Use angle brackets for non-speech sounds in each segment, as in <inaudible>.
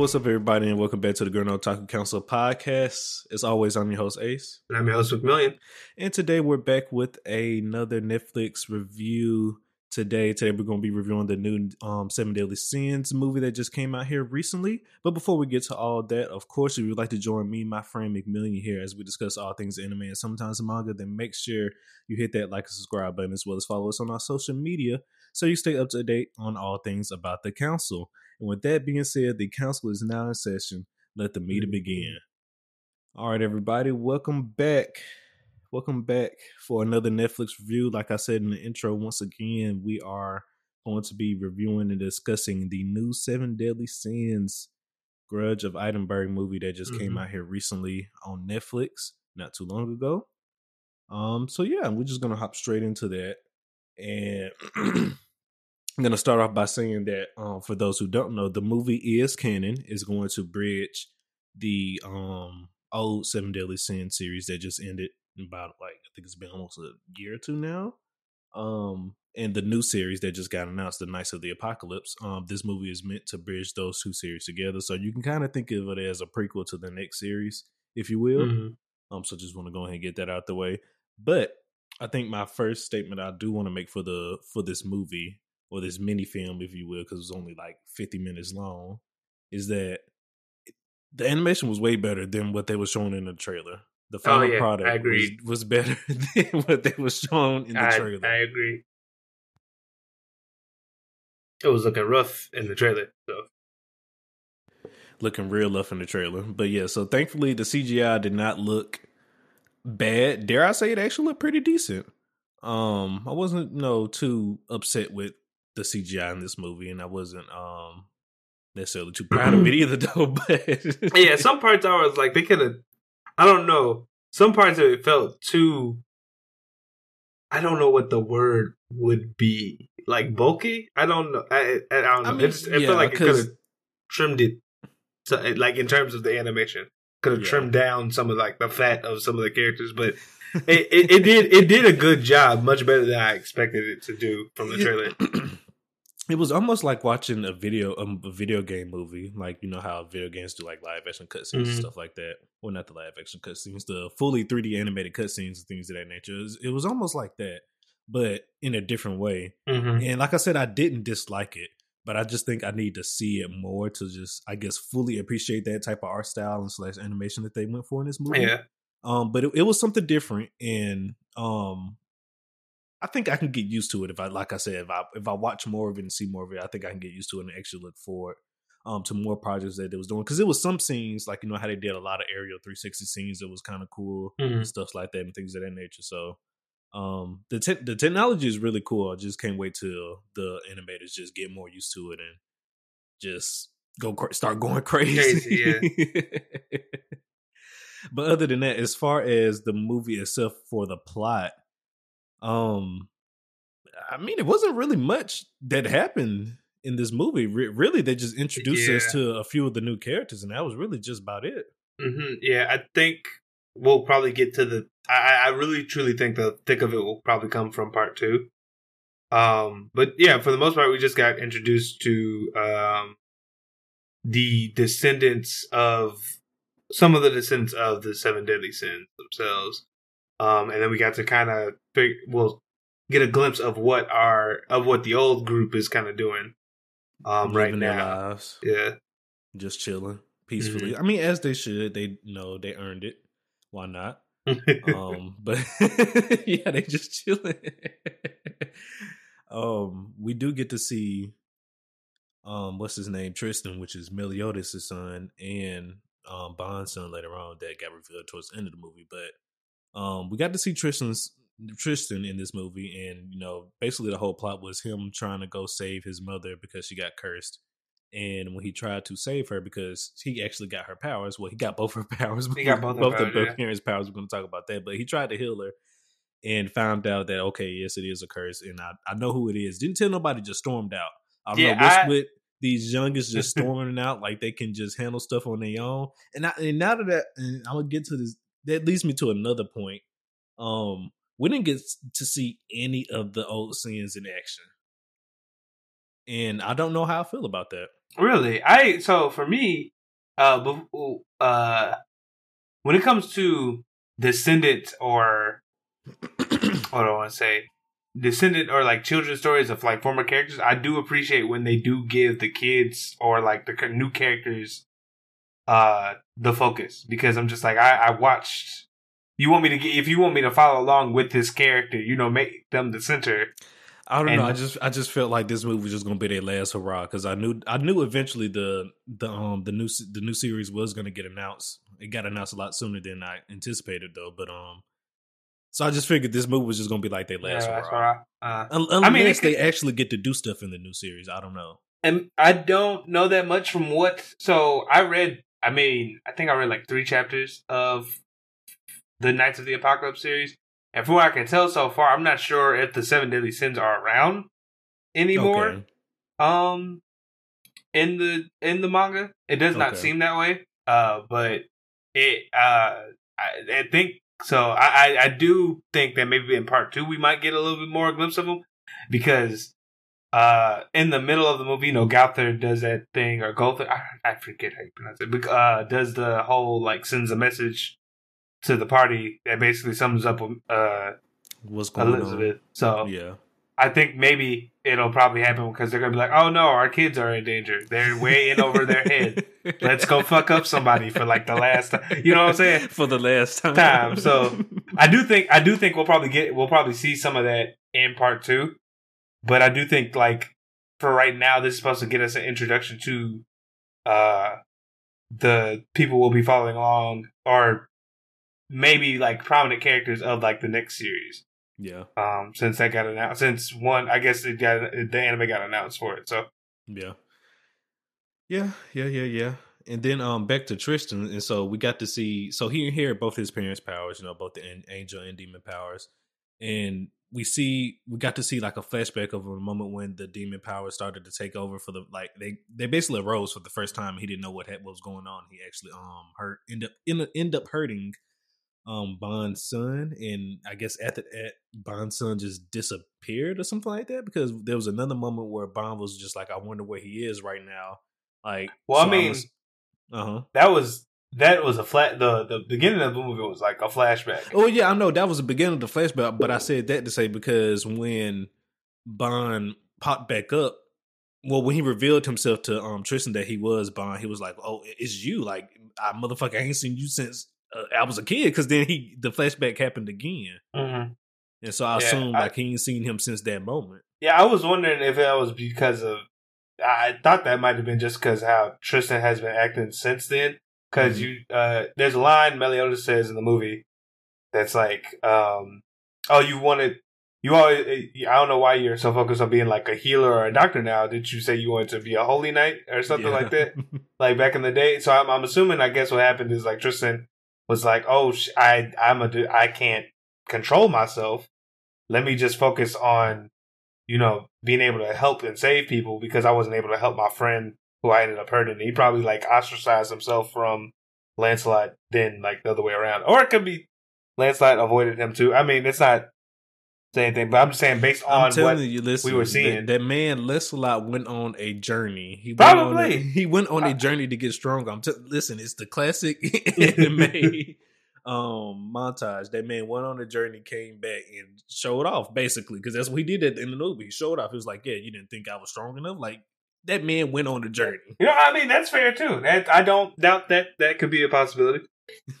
what's up, everybody, and welcome back to the Girl No Otaku Council podcast. As always, I'm your host, Ace. And I'm your host, McMillion. And today we're back with another Netflix review. Today, today we're going to be reviewing the new um, Seven Deadly Sins movie that just came out here recently. But before we get to all that, of course, if you'd like to join me, my friend McMillion here, as we discuss all things anime and sometimes manga, then make sure you hit that like and subscribe button as well as follow us on our social media so you stay up to date on all things about the council. And with that being said, the council is now in session. Let the meeting begin. All right, everybody, welcome back. Welcome back for another Netflix review. Like I said in the intro, once again, we are going to be reviewing and discussing the new Seven Deadly Sins Grudge of Edinburgh movie that just mm-hmm. came out here recently on Netflix not too long ago. Um, so yeah, we're just gonna hop straight into that. And <clears throat> I'm going to start off by saying that um, for those who don't know, the movie is canon, is going to bridge the um, old Seven Deadly Sin series that just ended about like I think it's been almost a year or two now. Um, and the new series that just got announced, The Knights of the Apocalypse. Um, this movie is meant to bridge those two series together, so you can kind of think of it as a prequel to the next series, if you will. Mm-hmm. Um, so just want to go ahead and get that out the way. But I think my first statement I do want to make for the for this movie or this mini film, if you will, because it was only like 50 minutes long, is that the animation was way better than what they were showing in the trailer. The oh, final oh, yeah, product was, was, better <laughs> than what they were shown in the I, trailer. I agree. It was looking rough in the trailer, so looking real rough in the trailer. But yeah, so thankfully the CGI did not look bad. Dare I say it actually looked pretty decent. Um, I wasn't you know too upset with the CGI in this movie, and I wasn't um necessarily too proud of it <clears throat> either, <laughs> though. But yeah, some parts I was like, they could have. I don't know. Some parts of it felt too. I don't know what the word would be. Like bulky. I don't know. I, I, don't know. I mean, it, just, it yeah, felt like it could have trimmed it. To, like in terms of the animation, could have yeah. trimmed down some of like the fat of some of the characters, but it, it, it, did it did a good job, much better than I expected it to do from the trailer. <clears throat> it was almost like watching a video um, a video game movie, like you know how video games do like live action cutscenes mm-hmm. and stuff like that. Well, not the live action cutscenes, the fully 3D animated cutscenes and things of that nature. It was, it was, almost like that, but in a different way. Mm-hmm. And like I said, I didn't dislike it, but I just think I need to see it more to just, I guess, fully appreciate that type of art style and slash animation that they went for in this movie. Yeah. Um, but it, it was something different, and um, I think I can get used to it if I, like I said, if I if I watch more of it and see more of it, I think I can get used to it and actually look forward um to more projects that they was doing because it was some scenes like you know how they did a lot of aerial 360 scenes that was kind of cool mm-hmm. stuff like that and things of that nature. So um the te- the technology is really cool. I just can't wait till the animators just get more used to it and just go cra- start going crazy. <laughs> crazy yeah. <laughs> but other than that, as far as the movie itself for the plot, um, I mean, it wasn't really much that happened in this movie. Re- really, they just introduced yeah. us to a few of the new characters, and that was really just about it. Mm-hmm. Yeah, I think we'll probably get to the. I, I really truly think the thick of it will probably come from part two. Um, but yeah, for the most part, we just got introduced to um the descendants of some of the descendants of the seven deadly sins themselves. Um, and then we got to kind of well get a glimpse of what our of what the old group is kind of doing um, right now. Yeah, just chilling peacefully. Mm-hmm. I mean, as they should. They know they earned it. Why not? <laughs> um, but <laughs> yeah, they just chilling. <laughs> um, we do get to see um, what's his name, Tristan, which is Meliodas' son, and um Ban's son later on that got revealed towards the end of the movie. But um we got to see Tristan's Tristan in this movie, and you know, basically the whole plot was him trying to go save his mother because she got cursed. And when he tried to save her, because he actually got her powers, well, he got both her <laughs> powers. He got both, both of powers. We're going to talk about that, but he tried to heal her and found out that okay, yes, it is a curse, and I, I know who it is. Didn't tell nobody. Just stormed out. I don't yeah, know what's I, with these youngest <laughs> just storming out like they can just handle stuff on their own. And, I, and now that and I'm gonna get to this, that leads me to another point. Um, we didn't get to see any of the old scenes in action. and I don't know how I feel about that. Really, I so for me, uh, uh, when it comes to descendant or what do I want to say, descendant or like children's stories of like former characters, I do appreciate when they do give the kids or like the new characters uh the focus because I'm just like I, I watched you want me to get if you want me to follow along with this character, you know, make them the center. I don't and, know. I just I just felt like this movie was just gonna be their last hurrah because I knew I knew eventually the the um the new the new series was gonna get announced. It got announced a lot sooner than I anticipated though, but um. So I just figured this movie was just gonna be like their last yeah, hurrah. Uh, Unless I mean, they actually get to do stuff in the new series. I don't know. And I don't know that much from what. So I read I mean, I think I read like three chapters of the Knights of the Apocalypse series, and from what I can tell so far, I'm not sure if the Seven Deadly Sins are around anymore. Okay. Um, in the in the manga, it does not okay. seem that way. Uh, but it uh, I, I think so. I, I I do think that maybe in part two we might get a little bit more glimpse of them because uh, in the middle of the movie, you know, Gowther does that thing, or Gowther, I, I forget how you pronounce it, but, uh, does the whole, like, sends a message to the party that basically sums up, uh, what's going Elizabeth. on. So, yeah. I think maybe it'll probably happen because they're gonna be like, "Oh no, our kids are in danger. They're way in over their head. Let's go fuck up somebody for like the last time." You know what I'm saying? <laughs> For the last time. time. So <laughs> I do think I do think we'll probably get we'll probably see some of that in part two. But I do think like for right now, this is supposed to get us an introduction to uh the people we'll be following along or maybe like prominent characters of like the next series. Yeah. Um, since that got announced, since one, I guess it got the anime got announced for it. So. Yeah. Yeah, yeah, yeah, yeah. And then um back to Tristan, and so we got to see so he inherited both his parents' powers, you know, both the angel and demon powers, and we see we got to see like a flashback of a moment when the demon power started to take over for the like they they basically arose for the first time. He didn't know what had, what was going on. He actually um hurt end up end, end up hurting um Ban's son, and I guess at the at Ban's son just disappeared or something like that because there was another moment where Ban was just like, I wonder where he is right now. Like, well, so I mean, uh huh, that was that was a flat. The the beginning of the movie was like a flashback. Oh yeah, I know that was the beginning of the flashback. But I said that to say because when Ban popped back up, well, when he revealed himself to um Tristan that he was Ban, he was like, "Oh, it's you! Like, I motherfucker I ain't seen you since uh, I was a kid." Because then he the flashback happened again, mm-hmm. and so I yeah, assumed I, like he ain't seen him since that moment. Yeah, I was wondering if that was because of. I thought that might have been just because how Tristan has been acting since then because mm-hmm. you uh, there's a line Meliodas says in the movie that's like, um, "Oh, you wanted." You always, I don't know why you're so focused on being like a healer or a doctor now. Did you say you wanted to be a holy knight or something yeah. like that? <laughs> like back in the day. So I'm, I'm assuming, I guess what happened is like Tristan was like, oh, I, I'm a, I can't control myself. Let me just focus on, you know, being able to help and save people because I wasn't able to help my friend who I ended up hurting. He probably like ostracized himself from Lancelot, then like the other way around, or it could be Lancelot avoided him too. I mean, it's not saying anything, but I'm just saying based on what you, listen, we were seeing. That, that, man Lancelot went on a journey. He probably went <laughs> a, he went on a journey to get stronger. I'm t- listen, it's the classic <laughs> <laughs> anime um montage. That man went on a journey, came back, and showed off basically because that's what he did in the movie. He showed off. He was like, "Yeah, you didn't think I was strong enough. Like that man went on a journey. You know, I mean, that's fair too. That, I don't doubt that that could be a possibility. <laughs>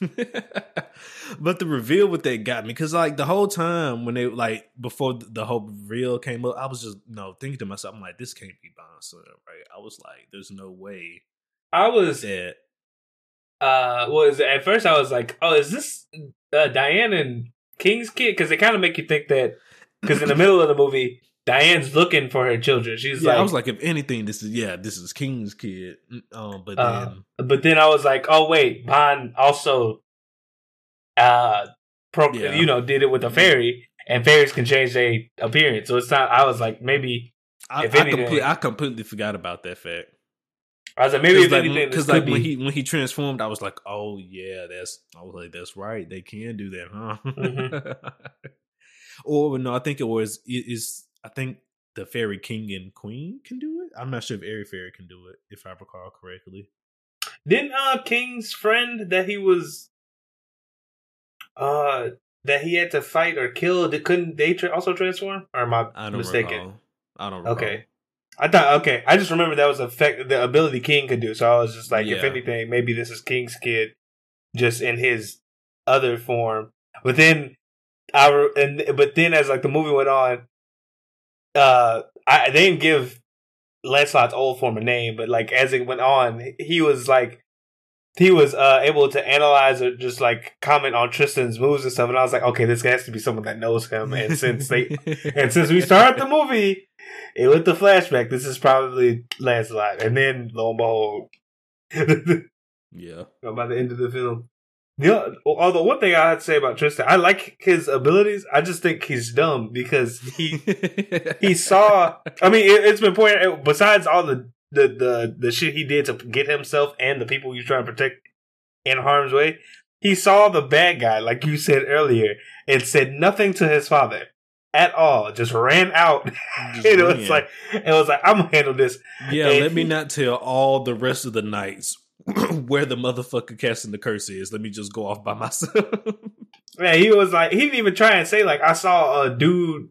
but the reveal with that got me because like the whole time when they like before the whole reveal came up, I was just you know thinking to myself, I'm like, this can't be Ban's right? I was like, there's no way. I was that. Uh, was at first I was like, oh, is this uh, Diane and King's kid? Because they kind of make you think that because in the middle of the movie Diane's looking for her children. She's yeah, like, I was like, if anything, this is yeah, this is King's kid. Um, but uh, then, uh, but then I was like, oh wait, Ban also, uh, pro- yeah. you know, did it with a fairy, and fairies can change their appearance. So it's not. I was like, maybe. I, if I, anything, complete, I completely forgot about that fact. I was like, maybe if like, anything, because like when he when he transformed, I was like, oh yeah, that's. I was like, that's right, they can do that, huh? Mm-hmm. <laughs> or no, I think it was is I think the fairy king and queen can do it. I'm not sure if Airy Fairy can do it, if I recall correctly. Didn't uh King's friend that he was uh that he had to fight or kill? Did, couldn't they tra- also transform? Or am I, I don't mistaken? recall. I don't recall. Okay. I thought okay. I just remember that was effect the ability King could do. So I was just like, if anything, maybe this is King's kid, just in his other form. But then I re- and but then as like the movie went on, uh, I they didn't give Lancelot's old form a name, but like as it went on, he was like he was uh able to analyze or just like comment on Tristan's moves and stuff, and I was like, okay, this has to be someone that knows him. And since they <laughs> and since we started the movie, it with the flashback, this is probably Lancelot. And then lo and behold, <laughs> yeah. by the end of the film. The, although one thing I had to say about Tristan, I like his abilities. I just think he's dumb because he <laughs> he saw. I mean, it, it's been pointed. out, Besides all the, the the the shit he did to get himself and the people he's trying to protect in harm's way, he saw the bad guy, like you said earlier, and said nothing to his father at all. Just ran out. Just <laughs> it was like it was like I'm gonna handle this. Yeah, And let me not tell all the rest of the knights <clears throat> where the motherfucker casting the curse is. Let me just go off by myself. Yeah, he was like, he didn't even try and say like, I saw a dude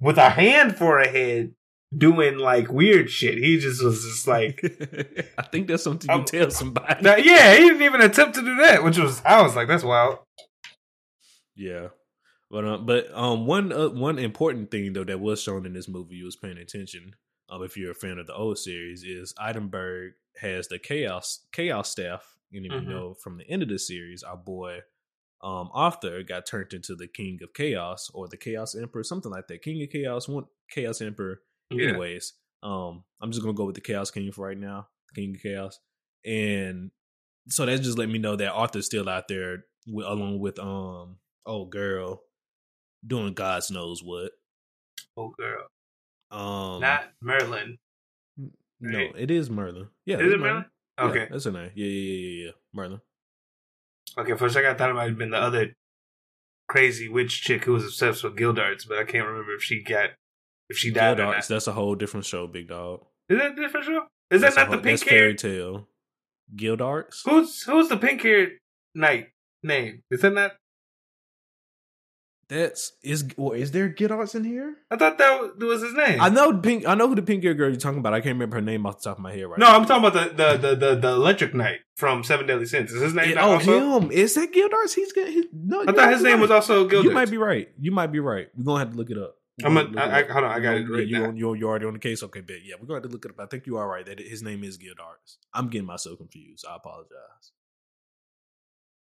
with a hand for a head doing like weird shit. He just was just like, <laughs> I think that's something you I'm- tell somebody. Now, yeah, he didn't even attempt to do that, which was I was like, that's wild. Yeah. But um, but um, one uh, one important thing though that was shown in this movie, you was paying attention. Um, if you're a fan of the old series, is Eidenberg has the chaos chaos staff, and if Mhm. you know from the end of the series, our boy um Arthur got turned into the King of Chaos or the Chaos Emperor, something like that. King of Chaos, one Chaos Emperor. Anyways, um, I'm just gonna go with the Chaos King for right now, King of Chaos, and so that just let me know that Arthur's still out there wi- along with um oh girl doing God's knows what. Oh girl, Um, not Merlin. No, right? it is Merlin. Yeah, Is it Merlin? Yeah, Okay, that's her name. Yeah, yeah, yeah, yeah, yeah. Merlin. okay. For a second, I thought it might have been the other crazy witch chick who was obsessed with Gildarts, but I can't remember if she got if she died Gildarts, that's a whole different show, big dog. Is that a different show? Is that That's a not the whole- pink That's fairy hair? tale. Gildarts. Who's who's the pink haired knight name? Is that not? That's is. Well, is there Gildarts in here? I thought that was his name. I know pink. I know who the pink hair girl you're talking about. I can't remember her name off the top of my head right No, now. I'm talking about the the the the, the Electric Knight from Seven Deadly Sins. Is his name? Not oh, also? him. Is that Gildarts? He's got. He, no, I thought his name was also Gildarts. You might be right. You might be right. We're gonna have to look it up. We're I'm gonna a, it I, I, hold on, I got it right you now. on, you're, already on the case. Okay, bet. Yeah, we're to have to look it up. I think you are right. That his name is Gildarts. I'm getting myself confused. I apologize.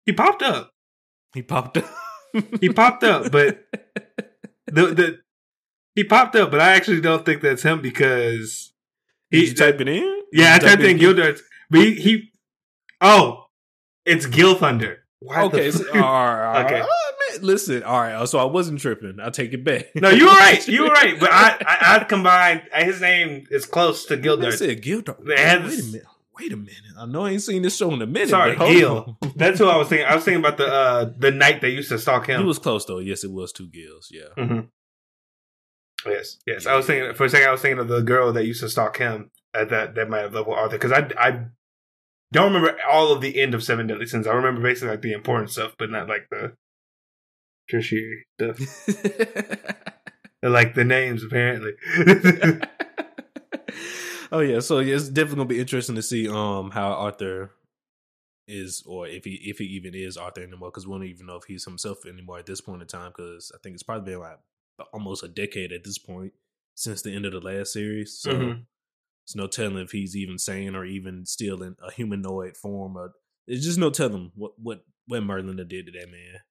He popped up. He popped up. <laughs> He popped up, but the the he popped up, but I actually don't think that's him because Did he you type it in? yeah, I Did typed in Gildarts, but he, he oh, it's Gilthunder. Why Okay, so, all right, Okay. right. Oh, man, listen, all right. Uh, so I wasn't tripping. I'll take it back. no, you were right. You were right, but I I, I <laughs> combined his name is close to I Gildarts. said Gildart. Wait a minute. Wait a minute. I know I ain't seen this show in a minute. Sorry, but Gil. on. <laughs> That's who I was thinking. I was thinking about the uh the knight that used to stalk him. He was close though. Yes, it was two Gills. Yeah. hmm Yes, yes. I was thinking for a second. I was thinking of the girl that used to stalk him. At that that might have leveled Arthur because I I don't remember all of the end of Seven Deadly Sins. I remember basically like the important stuff, but not like the tertiary stuff. <laughs> like the names apparently. <laughs> oh yeah, so yeah, it's definitely gonna be interesting to see um how Arthur is, or if he if he even is Arthur anymore, because we don't even know if he's himself anymore at this point in time. Because I think it's probably been like almost a decade at this point since the end of the last series. So Mhm. it's no telling if he's even sane or even still in a humanoid form. Or it's just no telling what what what Merlin did to that man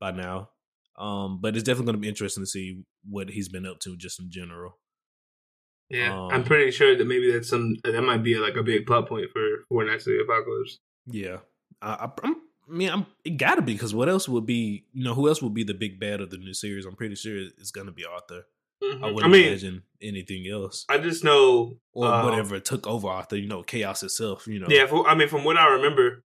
by now. Um, but it's definitely going to be interesting to see what he's been up to just in general. Yeah, Um, I'm pretty sure that maybe that's some that might be like a big plot point for for Knights of the Apocalypse. Yeah, I, I, I'm, I mean, I'm, it got to be because what else would be? You know, who else would be the big bad of the new series? I'm pretty sure it's going to be Arthur. I Mhm. wouldn't I mean, imagine anything else I just know or um, whatever took over Arthur. You know, chaos itself. You know, Yeah, for, I mean, from what I remember,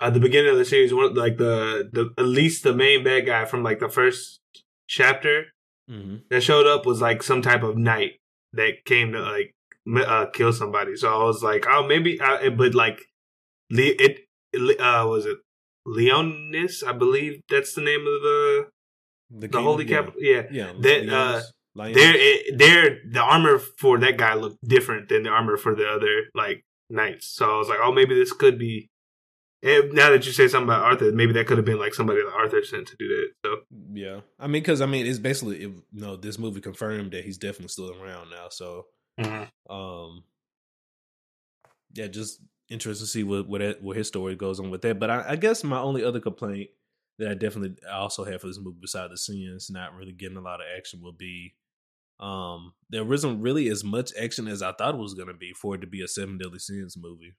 at the beginning of the series, one like the the at least the main bad guy from like the first chapter hmm that showed up was like some type of knight, that came to like uh, kill somebody. So I was like, oh, maybe, I, but like, it, uh, was it Liones? I believe that's the name of the the, the holy yeah. capital. Yeah, yeah. That uh, there, there, the armor for that guy looked different than the armor for the other like knights. So I was like, oh, maybe this could be. Now that you say something about Arthur, maybe that could have been like somebody that Arthur sent to do that. So yeah, I mean, because I mean, it's basically it, you know this movie confirmed that he's definitely still around now. So mm-hmm. um, yeah, just interested to see what what what his story goes on with that. But I, I guess my only other complaint that I definitely also have for this movie, besides the scenes not really getting a lot of action, will be um there wasn't really as much action as I thought it was going to be for it to be a Seven Deadly Sins movie.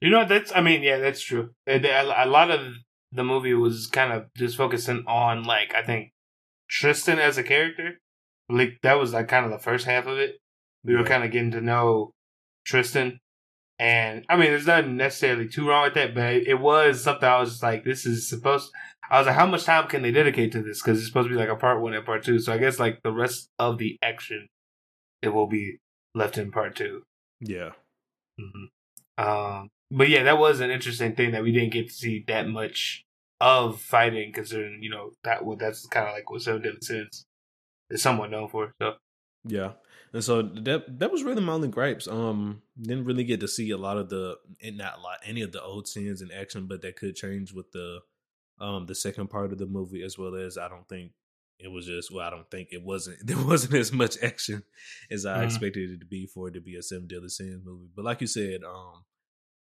You know, that's I mean, yeah, that's true. A lot of the movie was kind of just focusing on like I think Tristan as a character. Like that was like kind of the first half of it. We were kind of getting to know Tristan and I mean, there's nothing necessarily too wrong with that, but it was something I was just like, this is supposed. I was like, how much time can they dedicate to this? Because it's supposed to be like a part one and part two. So I guess like the rest of the action, it will be left in part two. Yeah. Mm-hmm. Um, but yeah, that was an interesting thing that we didn't get to see that much of fighting, considering you know that what that's kind of like what Seven Deadly Sins is somewhat known for. So yeah, and so that that was really my only gripes. Um, didn't really get to see a lot of the not a lot any of the old scenes in action, but that could change with the um the second part of the movie as well as I don't think it was just well I don't think it wasn't <laughs> there wasn't as much action as I mm-hmm. expected it to be for it to be a Seven Deadly Sins movie. But like you said, um,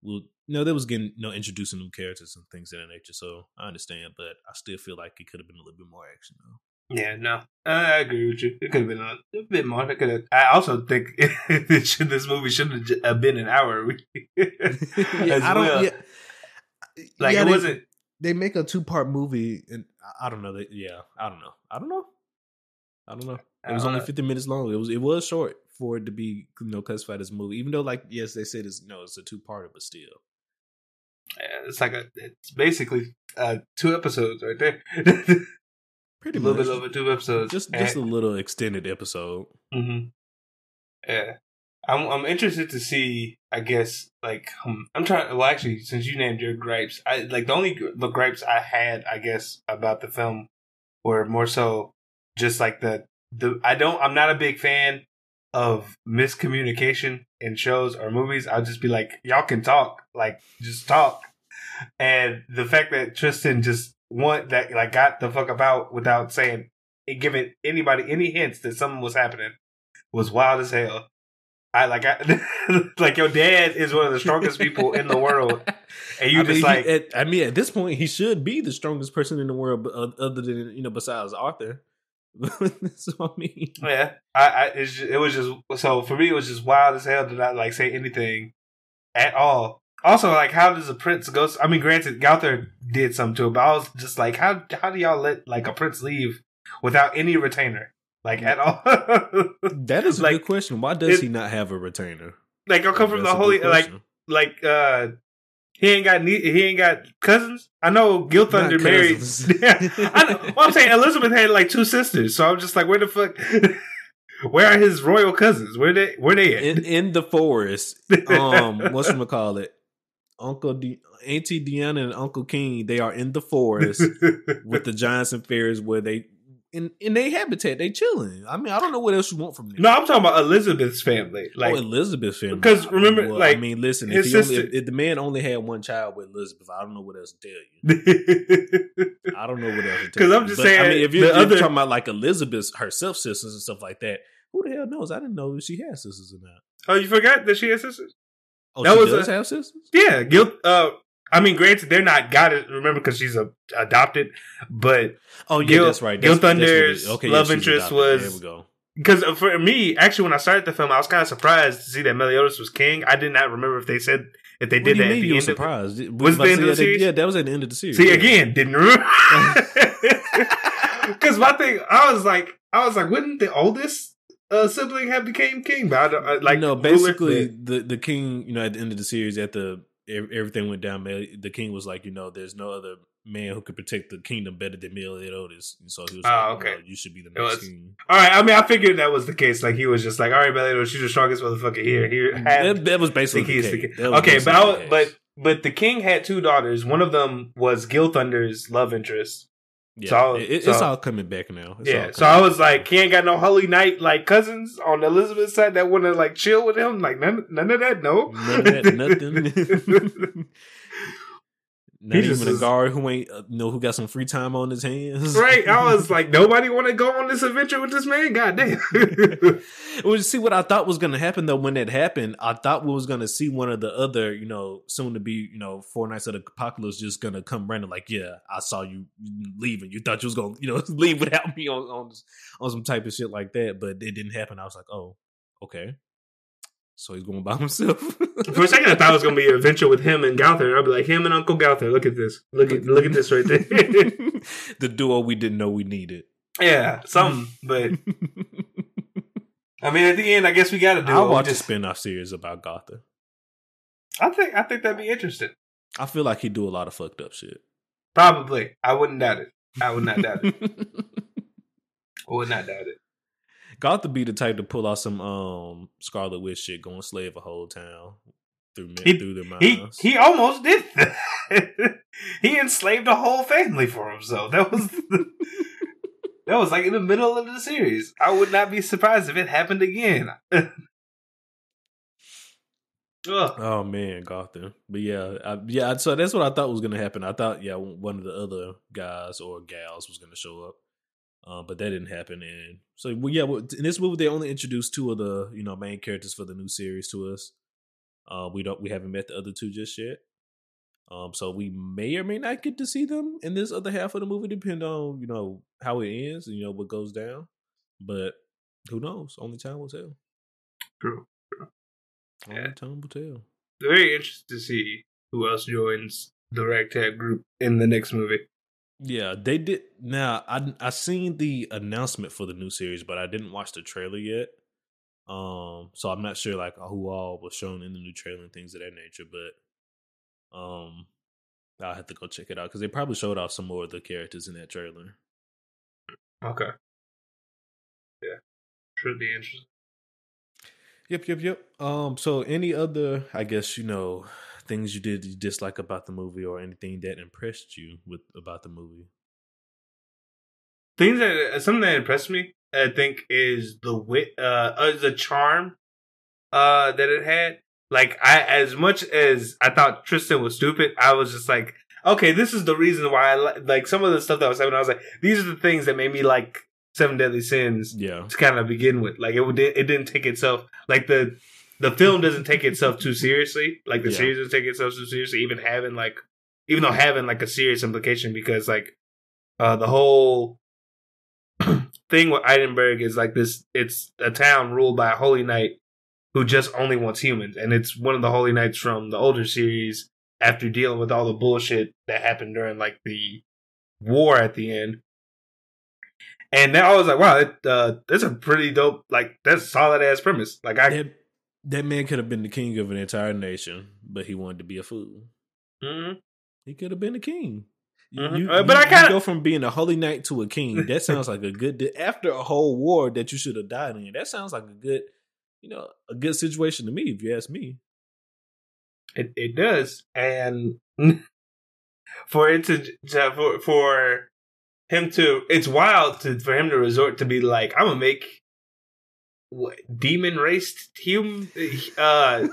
well, no, there was getting you know introducing new characters and things of that nature. So I understand, but I still feel like it could have been a little bit more action though. Yeah, no, I agree with you. It could have been a, a bit more. It could have. I also think <laughs> should, this movie shouldn't have been an hour. <laughs> yeah, I don't. Well. Yeah. Like yeah, it they, wasn't. They make a two part movie, and I don't know. They, yeah, I don't know. I don't know. I don't know. It was uh, only fifty minutes long. It was. It was short for it to be you know classified as a movie. Even though, like, yes, they said it's no, it's a two parter, but still. Yeah, it's like a. It's basically uh, two episodes right there. <laughs> Pretty a little much. bit over two episodes. Just just and, a little extended episode. Mm-hmm. Yeah. I'm I'm interested to see. I guess like um, I'm trying. Well, actually, since you named your gripes, I like the only the gripes I had, I guess, about the film were more so just like the the. I don't. I'm not a big fan of miscommunication in shows or movies. I'll just be like, y'all can talk, like just talk. And the fact that Tristan just one that like got the fuck about without saying and giving anybody any hints that something was happening was wild as hell. I like I <laughs> like your dad is one of the strongest people in the world, <laughs> and you I just mean, like he, at, I mean, at this point, he should be the strongest person in the world, uh, other than you know, besides Arthur. <laughs> so I mean, yeah, I, I just, it was just so for me, it was just wild as hell to not like say anything at all also, like, how does a prince go? I mean, granted, Gowther did something to it, but I was just like, how how do y'all let like a prince leave without any retainer, like at all? <laughs> that is a like, good question. Why does it, he not have a retainer? Like, I'll come from the holy, like, like, uh, he ain't got he ain't got cousins. I know Gilthunder married. <laughs> I, well, I'm saying Elizabeth had like two sisters, so I'm just like, where the fuck? <laughs> Where are his royal cousins? Where they where they at? In, in the forest. Um, what's gonna call it? Uncle D- Auntie Deanna and Uncle King, they are in the forest <laughs> with the giants and fairies where they in in their habitat, they chilling. I mean, I don't know what else you want from them. No, I'm talking about Elizabeth's family. Like oh, Elizabeth's family. Because remember, well, like I mean, listen, if, only, if, if, the man only had one child with Elizabeth, I don't know what else to tell you. <laughs> I don't know what else to tell you. Because I'm just but, saying, I mean, if you're, if you're talking about like Elizabeth's herself sisters and stuff like that, who the hell knows? I didn't know she had sisters or not. Oh, you forgot that she has sisters? Oh, that was does a, have sisters? Yeah, guilt. Uh, I mean, granted, they're not got it. Remember, because she's a, adopted. But oh yeah, Gil, that's right. That's, Gilthunder's okay, love yeah, interest adopted. was. There we go. Because for me, actually, when I started the film, I was kind of surprised to see that Meliodas was king. I did not remember if they said if they did that. at the you end surprised? Of, was the end of the series? Yeah, that was at the end of the series. See, yeah. again, didn't remember. Because <laughs> <laughs> my thing, I was like, I was like, wouldn't the oldest uh, sibling have became king, but I don't, I, like no. Basically, the the king, you know, at the end of the series, at the everything went down. The king was like, you know, there's no other man who could protect the kingdom better than Otis. And so he was Oh, like, okay. "No, you should be the next king. All right, I mean, I figured that was the case. Like he was just like, all right, Meliodas, she's the strongest motherfucker here. Here, That, that was basically the to case. That Okay, but basically I, the case. but but the king had two daughters. One of them was Gilthunder's love interest. Yeah, so it- it's so- all coming back now. It's yeah, so I was like, he ain't got no holy knight like cousins on Elizabeth's side that want to like chill with him. Like none, none of that. No, none of that, nothing. <laughs> <laughs> Not He even a guard who ain't uh, know who got some free time on his hands. <laughs> right? I was like, <laughs> nobody want to go on this adventure with this man. God damn. <laughs> Well, see what I thought was going to happen though. When that happened, I thought we was going to see one of the other, you know, soon to be, you know, four knights of the apocalypse just going to come random. Like, yeah, I saw you leaving. You thought you was going, to you know, leave without me on on on some type of shit like that, but it didn't happen. I was like, oh, okay. So he's going by himself. <laughs> For a second, I thought it was gonna be an adventure with him and Gowther. I'd be like, him and Uncle Gowther. Look at this. Look at look at this right there. <laughs> the duo we didn't know we needed. yeah, something. <laughs> But I mean, at the end, I guess we got to do. We watch a just- spin off series about Gowther. I think I think that'd be interesting. I feel like he'd do a lot of fucked up shit. Probably, I wouldn't doubt it. I would not doubt it. I would not doubt it. Gowther be the type to pull out some um Scarlet Witch shit, go and slave a whole town through men, He- through their He minds. he almost did. That. <laughs> he enslaved a whole family for himself. That was <laughs> that was like in the middle of the series. I would not be surprised if it happened again. <laughs> Oh man, Gowther. But yeah, I, yeah. So that's what I thought was gonna happen. I thought yeah, one of the other guys or gals was gonna show up. Uh, but that didn't happen, and so well, yeah. Well, in this movie, they only introduced two of the you know main characters for the new series to us. Uh, we don't we haven't met the other two just yet. Um, so we may or may not get to see them in this other half of the movie, depending on you know how it ends and you know what goes down. But who knows? Only time will tell. True. Only Yeah. time will tell. Very interested to see who else joins the ragtag group in the next movie. Yeah, they did. Now I I seen the announcement for the new series, but I didn't watch the trailer yet. Um, so I'm not sure like who all was shown in the new trailer and things of that nature. But um, I'll have to go check it out because they probably showed off some more of the characters in that trailer. Okay. Yeah. Should be interesting. Yep, yep, yep. Um, so any other, I guess you know, things you did you dislike about the movie, or anything that impressed you with about the movie? Things that something that impressed me, I think, is the wit, uh, uh the charm, uh, that it had. Like I, as much as I thought Tristan was stupid, I was just like, okay, this is the reason why I li-. like some of the stuff that was happening. I was like, these are the things that made me like Seven Deadly Sins Yeah, to kind of begin with. Like it would, it didn't take itself like the the film doesn't take itself too seriously. Like the Yeah. series doesn't take itself too seriously. Even having like, even though having like a serious implication because like, uh, the whole <clears throat> thing with Edinburgh is like this. It's a town ruled by a holy knight who just only wants humans, and it's one of the holy knights from the older series. After dealing with all the bullshit that happened during like the war at the end, and now I was like, wow, that, uh, that's a pretty dope, like that's solid ass premise. Like I, that that man could have been the king of an entire nation, but he wanted to be a fool. Mhm. He could have been the king. Mhm. you- Uh, but you- I you kinda- go from being a holy knight to a king. That <laughs> sounds like a good after a whole war that you should have died in. That sounds like a good, you know, a good situation to me. If you ask me, it it does, and <laughs> for it to, to for for him to, it's wild to for him to resort to be like, I'm gonna make what demon raced human uh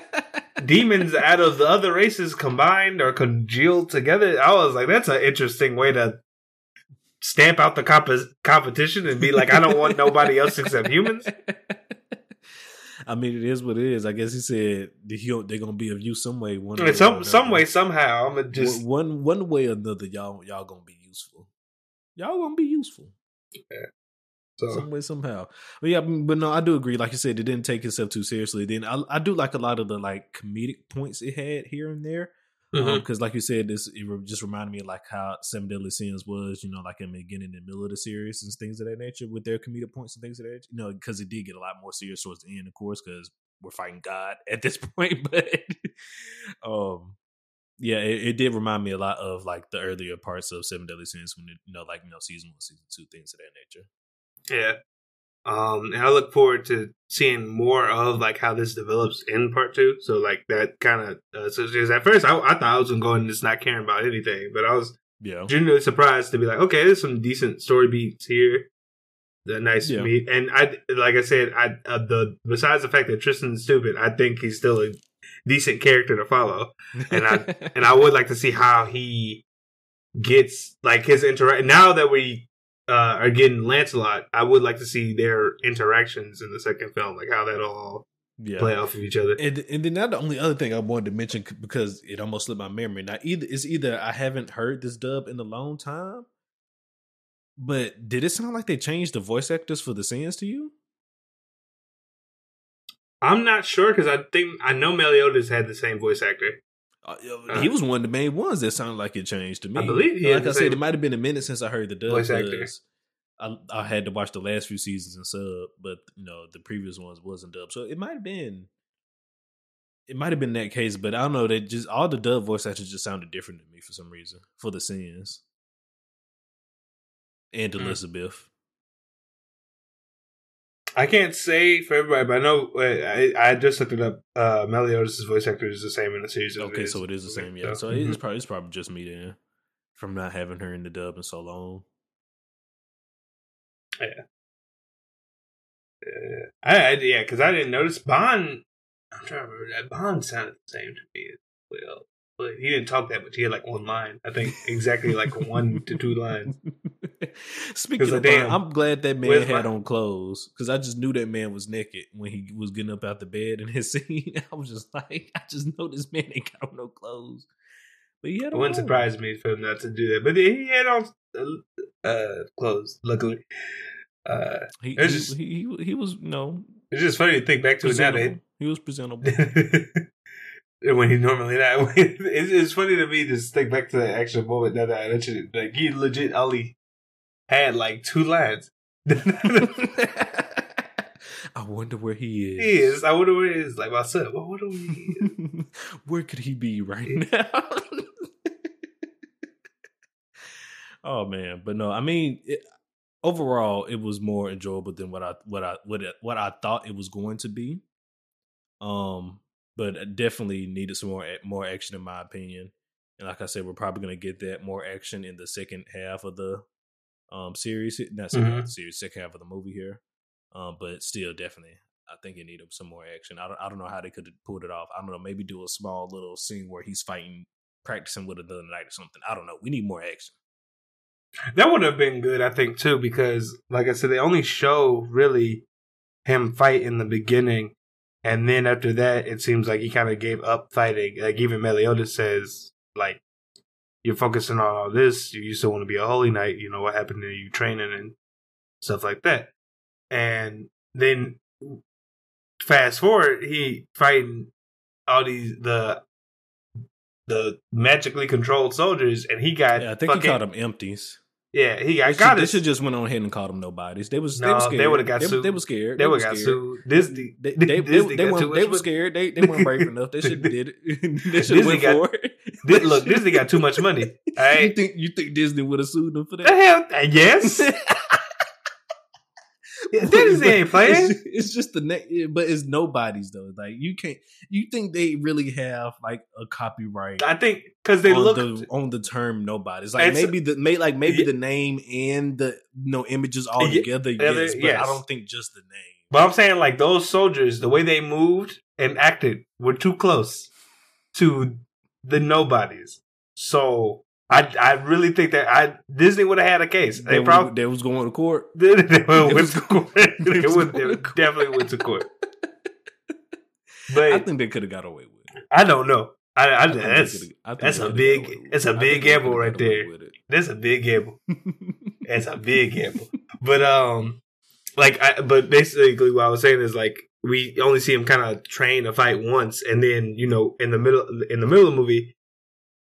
<laughs> demons out of the other races combined or congealed together. I was like, that's an interesting way to stamp out the comp- competition and be like, I don't want nobody else except humans. <laughs> I mean, it is what it is. I guess he said they're gonna be of use some way. One way some some way, somehow, I'm gonna just one one way or another, y'all y'all gonna be useful. Y'all gonna be useful. So some way somehow. But yeah, but no, I do agree. Like you said, it didn't take itself too seriously. Then I, I do like a lot of the like comedic points it had here and there. Because like you said, this it re- just reminded me of like how Seven Deadly Sins was, you know, like in the beginning and middle of the series and things of that nature with their comedic points and things of that. nature. You know, because it did get a lot more serious towards the end, of course, because we're fighting God <laughs> at this point. But um, yeah, it, it, did remind me a lot of like the earlier parts of Seven Deadly Sins when it, you know, like you know, season one, season two, things of that nature. Yeah, um, and I look forward to seeing more of like how this develops in part two. So like that kind of uh, so because at first I, I thought I was gonna go and just not caring about anything, but I was yeah genuinely surprised to be like, okay, there's some decent story beats here. The nice yeah. meet, and I like I said, I uh, the besides the fact that Tristan's stupid, I think he's still a decent character to follow, and I <laughs> and I would like to see how he gets like his interact. Now that we uh, are getting Lancelot, I would like to see their interactions in the second film, like how that all yeah. play off of each other. And and then now the only other thing I wanted to mention because it almost slipped my memory. Now either it's either I haven't heard this dub in a long time, but did it sound like they changed the voice actors for the scenes to you? I'm not sure because I think I know Meliodas had the same voice actor. Uh, he was one of the main ones that sounded like it changed to me. I believe, like I said, it might have been a minute since I heard the dub. I, I had to watch the last few seasons and sub, but you know the previous ones wasn't dub, so it might have been. It might have been that case, but I don't know. They just all the dub voice actors just sounded different to me for some reason for the scenes and mm. Elizabeth. I can't say for everybody, but I know I, I just looked it up. Uh, Meliodas' voice actor is the same in the series. Okay, so it is the same. Yeah, so mm-hmm. it's probably it's probably just me then from not having her in the dub in so long. Yeah, yeah, I, I yeah, because I didn't notice Ban. I'm trying to remember that Ban sounded the same to me as well but he didn't talk that much. He had like one line. I think exactly like <laughs> one to two lines. Speaking of, damn, I'm glad that man had my... on clothes because I just knew that man was naked when he was getting up out the bed in his <laughs> scene. I was just like, I just know this man ain't got no clothes. But he had. It wouldn't surprise me for him not to do that. But he had on uh, uh clothes. Luckily, uh, he, he, just, he, he he was you know. It's just funny to think back to it now. He was presentable. <laughs> when he normally not. <laughs> it's, it's funny to me to think back to that actual moment that I mentioned. Like he legit only had like two lines. <laughs> I wonder where he is. He is. I wonder where he is. Like my son. I wonder where he is. <laughs> where could he be right now? oh man, but no. I mean, it, overall, it was more enjoyable than what I what I what it, what I thought it was going to be. Um, but definitely needed some more more action in my opinion. And like I said, we're probably going to get that more action in the second half of the um series, not second mm-hmm. half of the series, second half of the movie here. Um, but still, definitely, I think it needed some more action. I don't, I don't know how they could have pulled it off. I don't know, maybe do a small little scene where he's fighting, practicing with another knight or something. I don't know. We need more action. That would have been good, I think, too, because like I said, they only show really him fight in the beginning and then after that, it seems like he kind of gave up fighting. Like even Meliodas says, like, you're focusing on all this. You used to want to be a holy knight. You know what happened to you training and stuff like that. And then fast forward, he fighting all these the the magically controlled soldiers, and he got. Yeah, I think fucking, he called them empties. Yeah, he got. They should, they should just went on ahead and called them nobodies. They was no, they, they would have got they, sued. They were scared. They, they would have got sued. Disney, <laughs> they, they, Disney they, weren't, they were scared. They <laughs> they weren't brave enough. They should did it. <laughs> they should went got, for it. look, Disney got too much money. Right? You think you think Disney would have sued them for that? The hell, uh, yes. <laughs> Disney ain't playing. It's, it's just the ne- but it's nobody's though. Like you can't. You think they really have like a copyright? I think because they look the, on the term nobody's. Like maybe the may like maybe yeah. the name and the you know images all together. Yeah, yes, but yes. I don't think just the name. But I'm saying like those soldiers, the way they moved and acted were too close to the nobodies. So I I really think that I Disney would have had a case. They, they probably they was going to court. <laughs> they, went to court. they, would, they definitely went to court. <laughs> But I think they could have got away with it. I don't know. I, I, I that's I that's a big it's a big gamble right there. That's a big gamble. <laughs> that's a big gamble. But um, like I but basically what I was saying is like we only see him kind of train a fight once, and then you know in the middle in the middle of the movie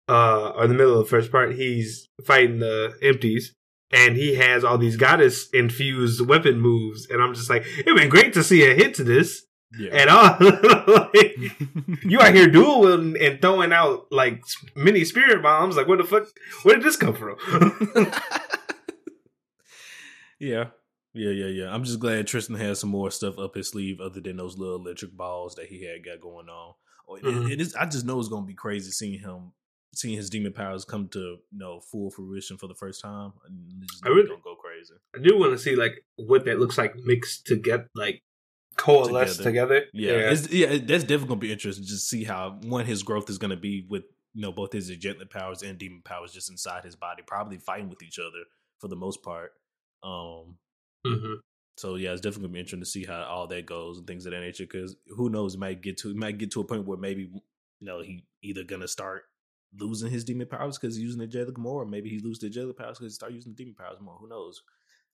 uh, or the middle of the first part, he's fighting the empties and he has all these goddess infused weapon moves. And I'm just like, it would been great to see a hit to this. Yeah. and all. <laughs> like, <laughs> you out here dual wielding and throwing out like mini spirit bombs. Like, where the fuck? Where did this come from? <laughs> yeah. Yeah, yeah, yeah. I'm just glad Tristan has some more stuff up his sleeve other than those little electric balls that he had got going on. Oh, it- Mhm. it is. I just know it's gonna be crazy seeing him, seeing his demon powers come to you know full fruition for the first time. Just I really- gonna go crazy. I do want to see like what that looks like mixed to get like coalesce Together. together. Yeah, It's, yeah. That's definitely gonna be interesting to see how one his growth is gonna be with you know both his agent powers and demon powers just inside his body, probably fighting with each other for the most part. Um, hmm So yeah, it's definitely gonna be interesting to see how all that goes and things of that nature. Because who knows, it might get to it might get to a point where maybe you know he either gonna start losing his demon powers because he's using the Angelic more, or maybe he loses the Angelic powers because he start using the demon powers more. Who knows?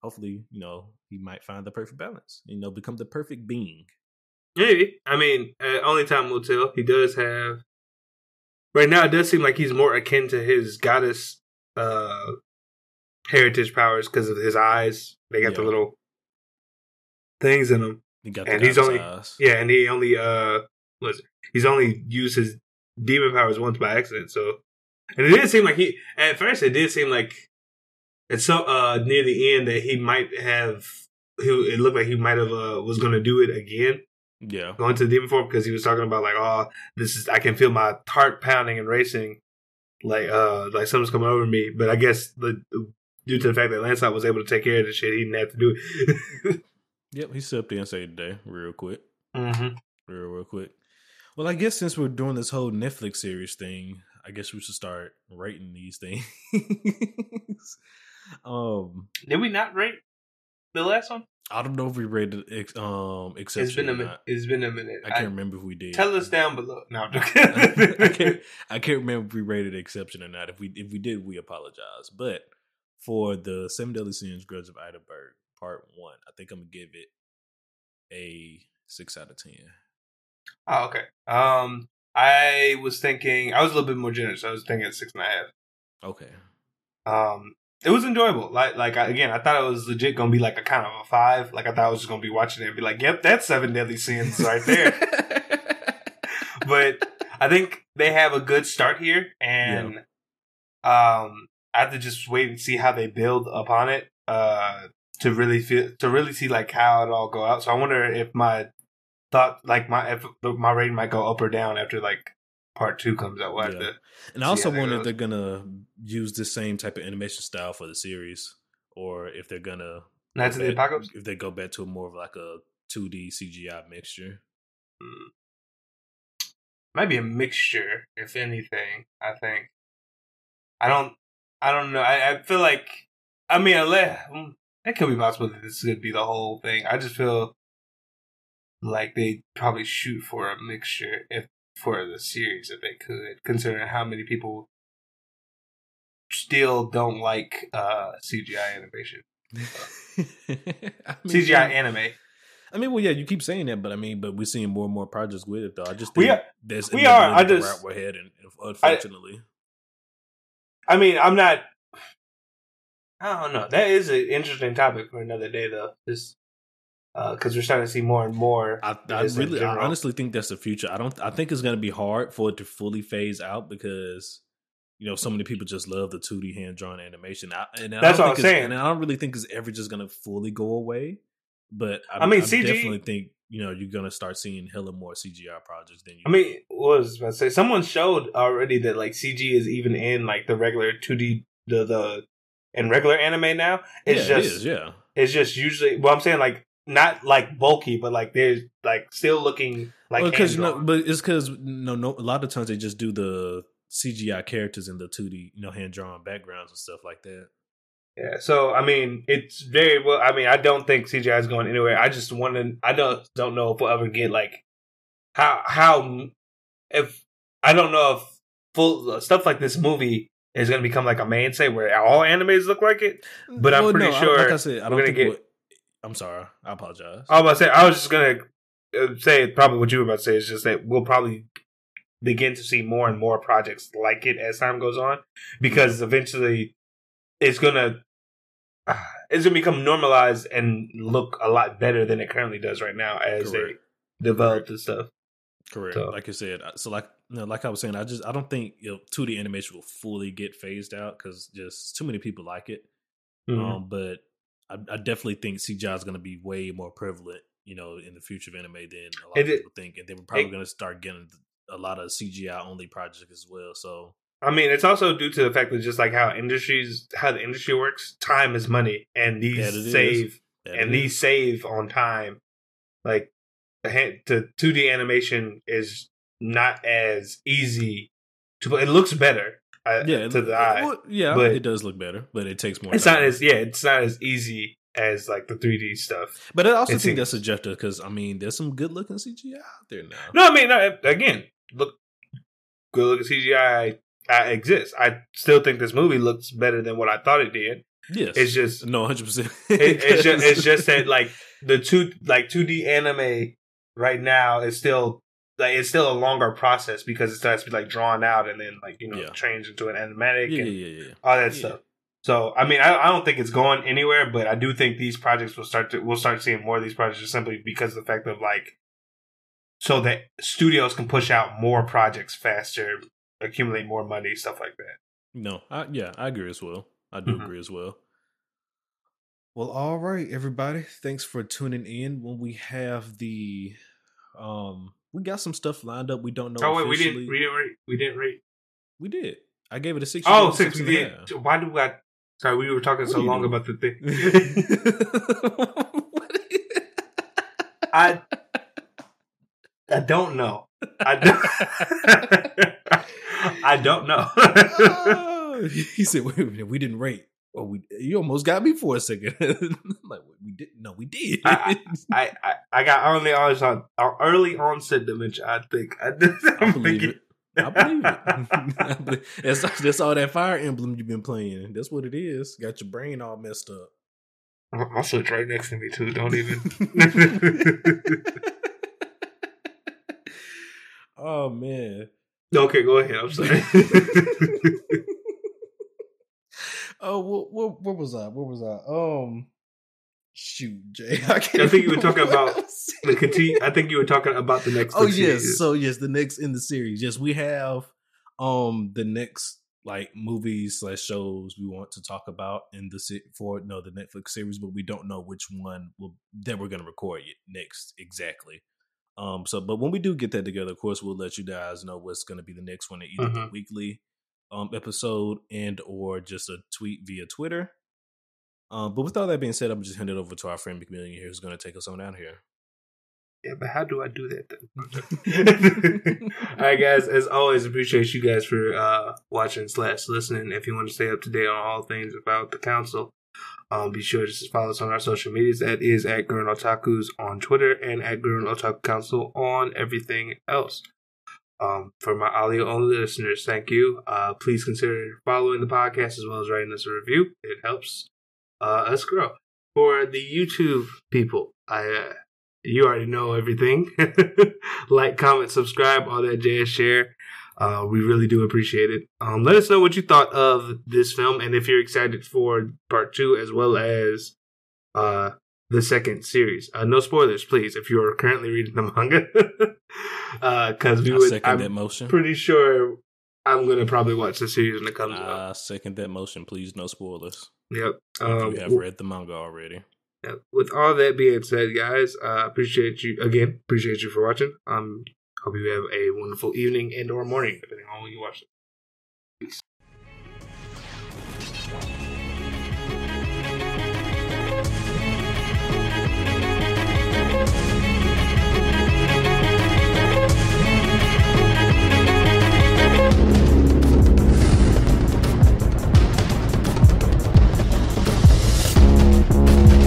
Hopefully, you know he might find the perfect balance. You know, become the perfect being. Maybe. I mean, uh, only time will tell. He does have. Right now, it does seem like he's more akin to his goddess uh heritage powers because of his eyes. They got the little things in them. He got And the he's only- eyes. Yeah, and he only uh was he's only used his demon powers once by accident. So, and it did seem like he at first it did seem like it's so uh near the end that he might have. Who it looked like he might have uh, was going to do it again, yeah. going to the demon form because he was talking about like, oh, this is I can feel my heart pounding and racing, like uh like something's coming over me. But I guess the due to the fact that Lancelot was able to take care of the shit, he didn't have to do it. <laughs> Yep, he stepped in and saved the day real quick. mm-hmm. real real quick. Well, I guess since we're doing this whole Netflix series thing, I guess we should start rating these things. <laughs> um, Did we not rate the last one? I don't know if we rated ex- um exception. It's been a minute. It's been a minute. I can't remember if we did. Tell us down below. No. <laughs> <laughs> I can't. I can't remember if we rated exception or not. If we if we did, we apologize. But for the Seven Deadly Sins, Grudge of Edinburgh, Part One, I think I'm gonna give it a six out of ten. Oh, okay. Um, I was thinking. I was a little bit more generous. I was thinking at six and a half. Okay. Um, it was enjoyable. Like, like I, again, I thought it was legit gonna be like a kind of a five. Like I thought I was just gonna be watching it and be like, "Yep, that's seven deadly sins right there." <laughs> but I think they have a good start here, and um, I have to just wait and see how they build upon it. Uh, to really feel to really see like how it all go out. So I wonder if my thought, like my if my rating might go up or down after like part two comes out. We'll Yeah. And I also wonder if they're gonna use the same type of animation style for the series, or if they're gonna Knights of the Apocalypse. If they go back to a more of like a 2D CGI mixture. Mm. Might be a mixture, if anything. I think. I don't. I don't know. I, I feel like. I mean, unless mm, it could be possible that this could be the whole thing. I just feel like they probably shoot for a mixture if for the series if they could, considering how many people still don't like uh CGI animation. <laughs> I mean, CGI yeah. anime. I mean, well, yeah, you keep saying that, but I mean, but we're seeing more and more projects with it, though. I just We think are- there's we are, I just- we're heading, unfortunately. I mean, I'm not. I don't know. That is an interesting topic for another day, though. Just Uh, because we're starting to see more and more. I, I really, I honestly think that's the future. I don't. I think it's going to be hard for it to fully phase out because you know so many people just love the two D hand drawn animation. I, and I That's what I'm saying. And I don't really think it's ever just going to fully go away. But I, I mean, I CG definitely think you know you're going to start seeing hella more CGI projects than you. I mean, what was I about to say? Someone showed already that like CG is even in like the regular 2D the the in regular anime now. It's yeah, just it is, yeah. it's just usually. Well, I'm saying like not like bulky, but like there's like still looking like because you know, but it's because no, no, a lot of times they just do the CGI characters in the 2D, you know, hand drawn backgrounds and stuff like that. Yeah, so I mean, it's very well. I mean, I don't think CGI is going anywhere. I just want to. I don't don't know if we'll ever get like how how if I don't know if full stuff like this movie is going to become like a mainstay where all animes look like it. But I'm pretty I- sure like I said, I don't gonna think. get- what- I'm sorry, I apologize. I was about to say I was just going to say probably what you were about to say is just that we'll probably begin to see more and more projects like it as time goes on because eventually it's gonna it's gonna become normalized and look a lot better than it currently does right now as Correct. develop the stuff. Correct. So. Like you said, so like you know, like I was saying, I just I don't think you know 2D animation will fully get phased out because just too many people like it. Mm-hmm. Um, but I, I, definitely think CGI is going to be way more prevalent, you know, in the future of anime than a lot and of people think, and then we're probably going to start getting a lot of CGI only projects as well. So I mean, it's also due to the fact that just like how industries, how the industry works, time is money, and these save, and these save on time. Like the two D animation is not as easy to. It looks better, uh, yeah, to the eye. Well, yeah, but it does look better, but it takes more. It's time. not as yeah, it's not as easy as like the 3D stuff. But I also it think seems, that's subjective because I mean, there's some good looking CGI out there now. No, I mean, no, again, look, good looking CGI uh, exists. I still think this movie looks better than what I thought it did. Yes, it's just no, hundred percent. It's <laughs> just it's just that like the two like two D anime right now is still like it's still a longer process because it starts to be like drawn out and then like you know yeah. change into an animatic yeah, and yeah, yeah, all that stuff. So I mean, I, I don't think it's going anywhere, but I do think these projects will start to we'll start seeing more of these projects simply because of the fact of like so that studios can push out more projects faster accumulate more money, stuff like that. No, I, yeah, I agree as well. I do mm-hmm. agree as well. Well, all right, everybody. Thanks for tuning in. When we have the, um, we got some stuff lined up. We don't know. Oh wait, officially. we didn't. We didn't rate. We didn't rate. We did. I gave it a six. Oh, six. six we did. Why do I? Sorry, we were talking what so long doing? about the thing. <laughs> <laughs> I I don't know. I don't. <laughs> I don't know. he said, "Wait a minute, we didn't rate." Well, we you almost got me for a second. <laughs> like we didn't. No, we did. I, I, I, I got early onset, early onset dementia. I think. I, <laughs> I believe it. I believe it. <laughs> that's, that's all that fire emblem you've been playing. That's what it is. Got your brain all messed up. I'll sit right next to me too. Don't even. oh man. Okay, go ahead. I'm sorry. Oh, what, what, what was that? What was that? Um, shoot, Jay. <laughs> I, I think you were talking about <laughs> the continue. I think you were talking about the next. Oh yes, series. so yes, the next in the series. Yes, we have um the next like movies slash shows we want to talk about in the for no the Netflix series, but we don't know which one will that we're going to record next exactly. Um, so, but when we do get that together, of course, we'll let you guys know what's going to be the next one, either mm-hmm. the weekly um, episode and or just a tweet via Twitter. Um, but with all that being said, I'm just hand it over to our friend McMillian here, who's going to take us on down here. Yeah, but how do I do that then? <laughs> all right, guys. As always, appreciate you guys for uh, watching slash listening. If you want to stay up to date on all things about the council, um, be sure to follow us on our social medias. That is at Gurren Otakus on Twitter and at Gurren Otaku Council on everything else. Um, for my audio only listeners, thank you. Uh, please consider following the podcast as well as writing us a review. It helps uh, us grow. For the YouTube people, I uh, you already know everything. <laughs> like, comment, subscribe, all that jazz. Share. Uh, we really do appreciate it. Um, let us know what you thought of this film and if you're excited for part two as well as uh, the second series. Uh, no spoilers, please, if you are currently reading the <laughs> manga. Because uh, we I would, second I'm that motion. pretty sure I'm going to probably watch the series when it comes out. second that motion, please. No spoilers. Yep. Um, you have read the manga already. Yep. With all that being said, guys, uh, appreciate you again. Appreciate you for watching. Um, Hope you have a wonderful evening and or morning, depending on when you watch it. Peace.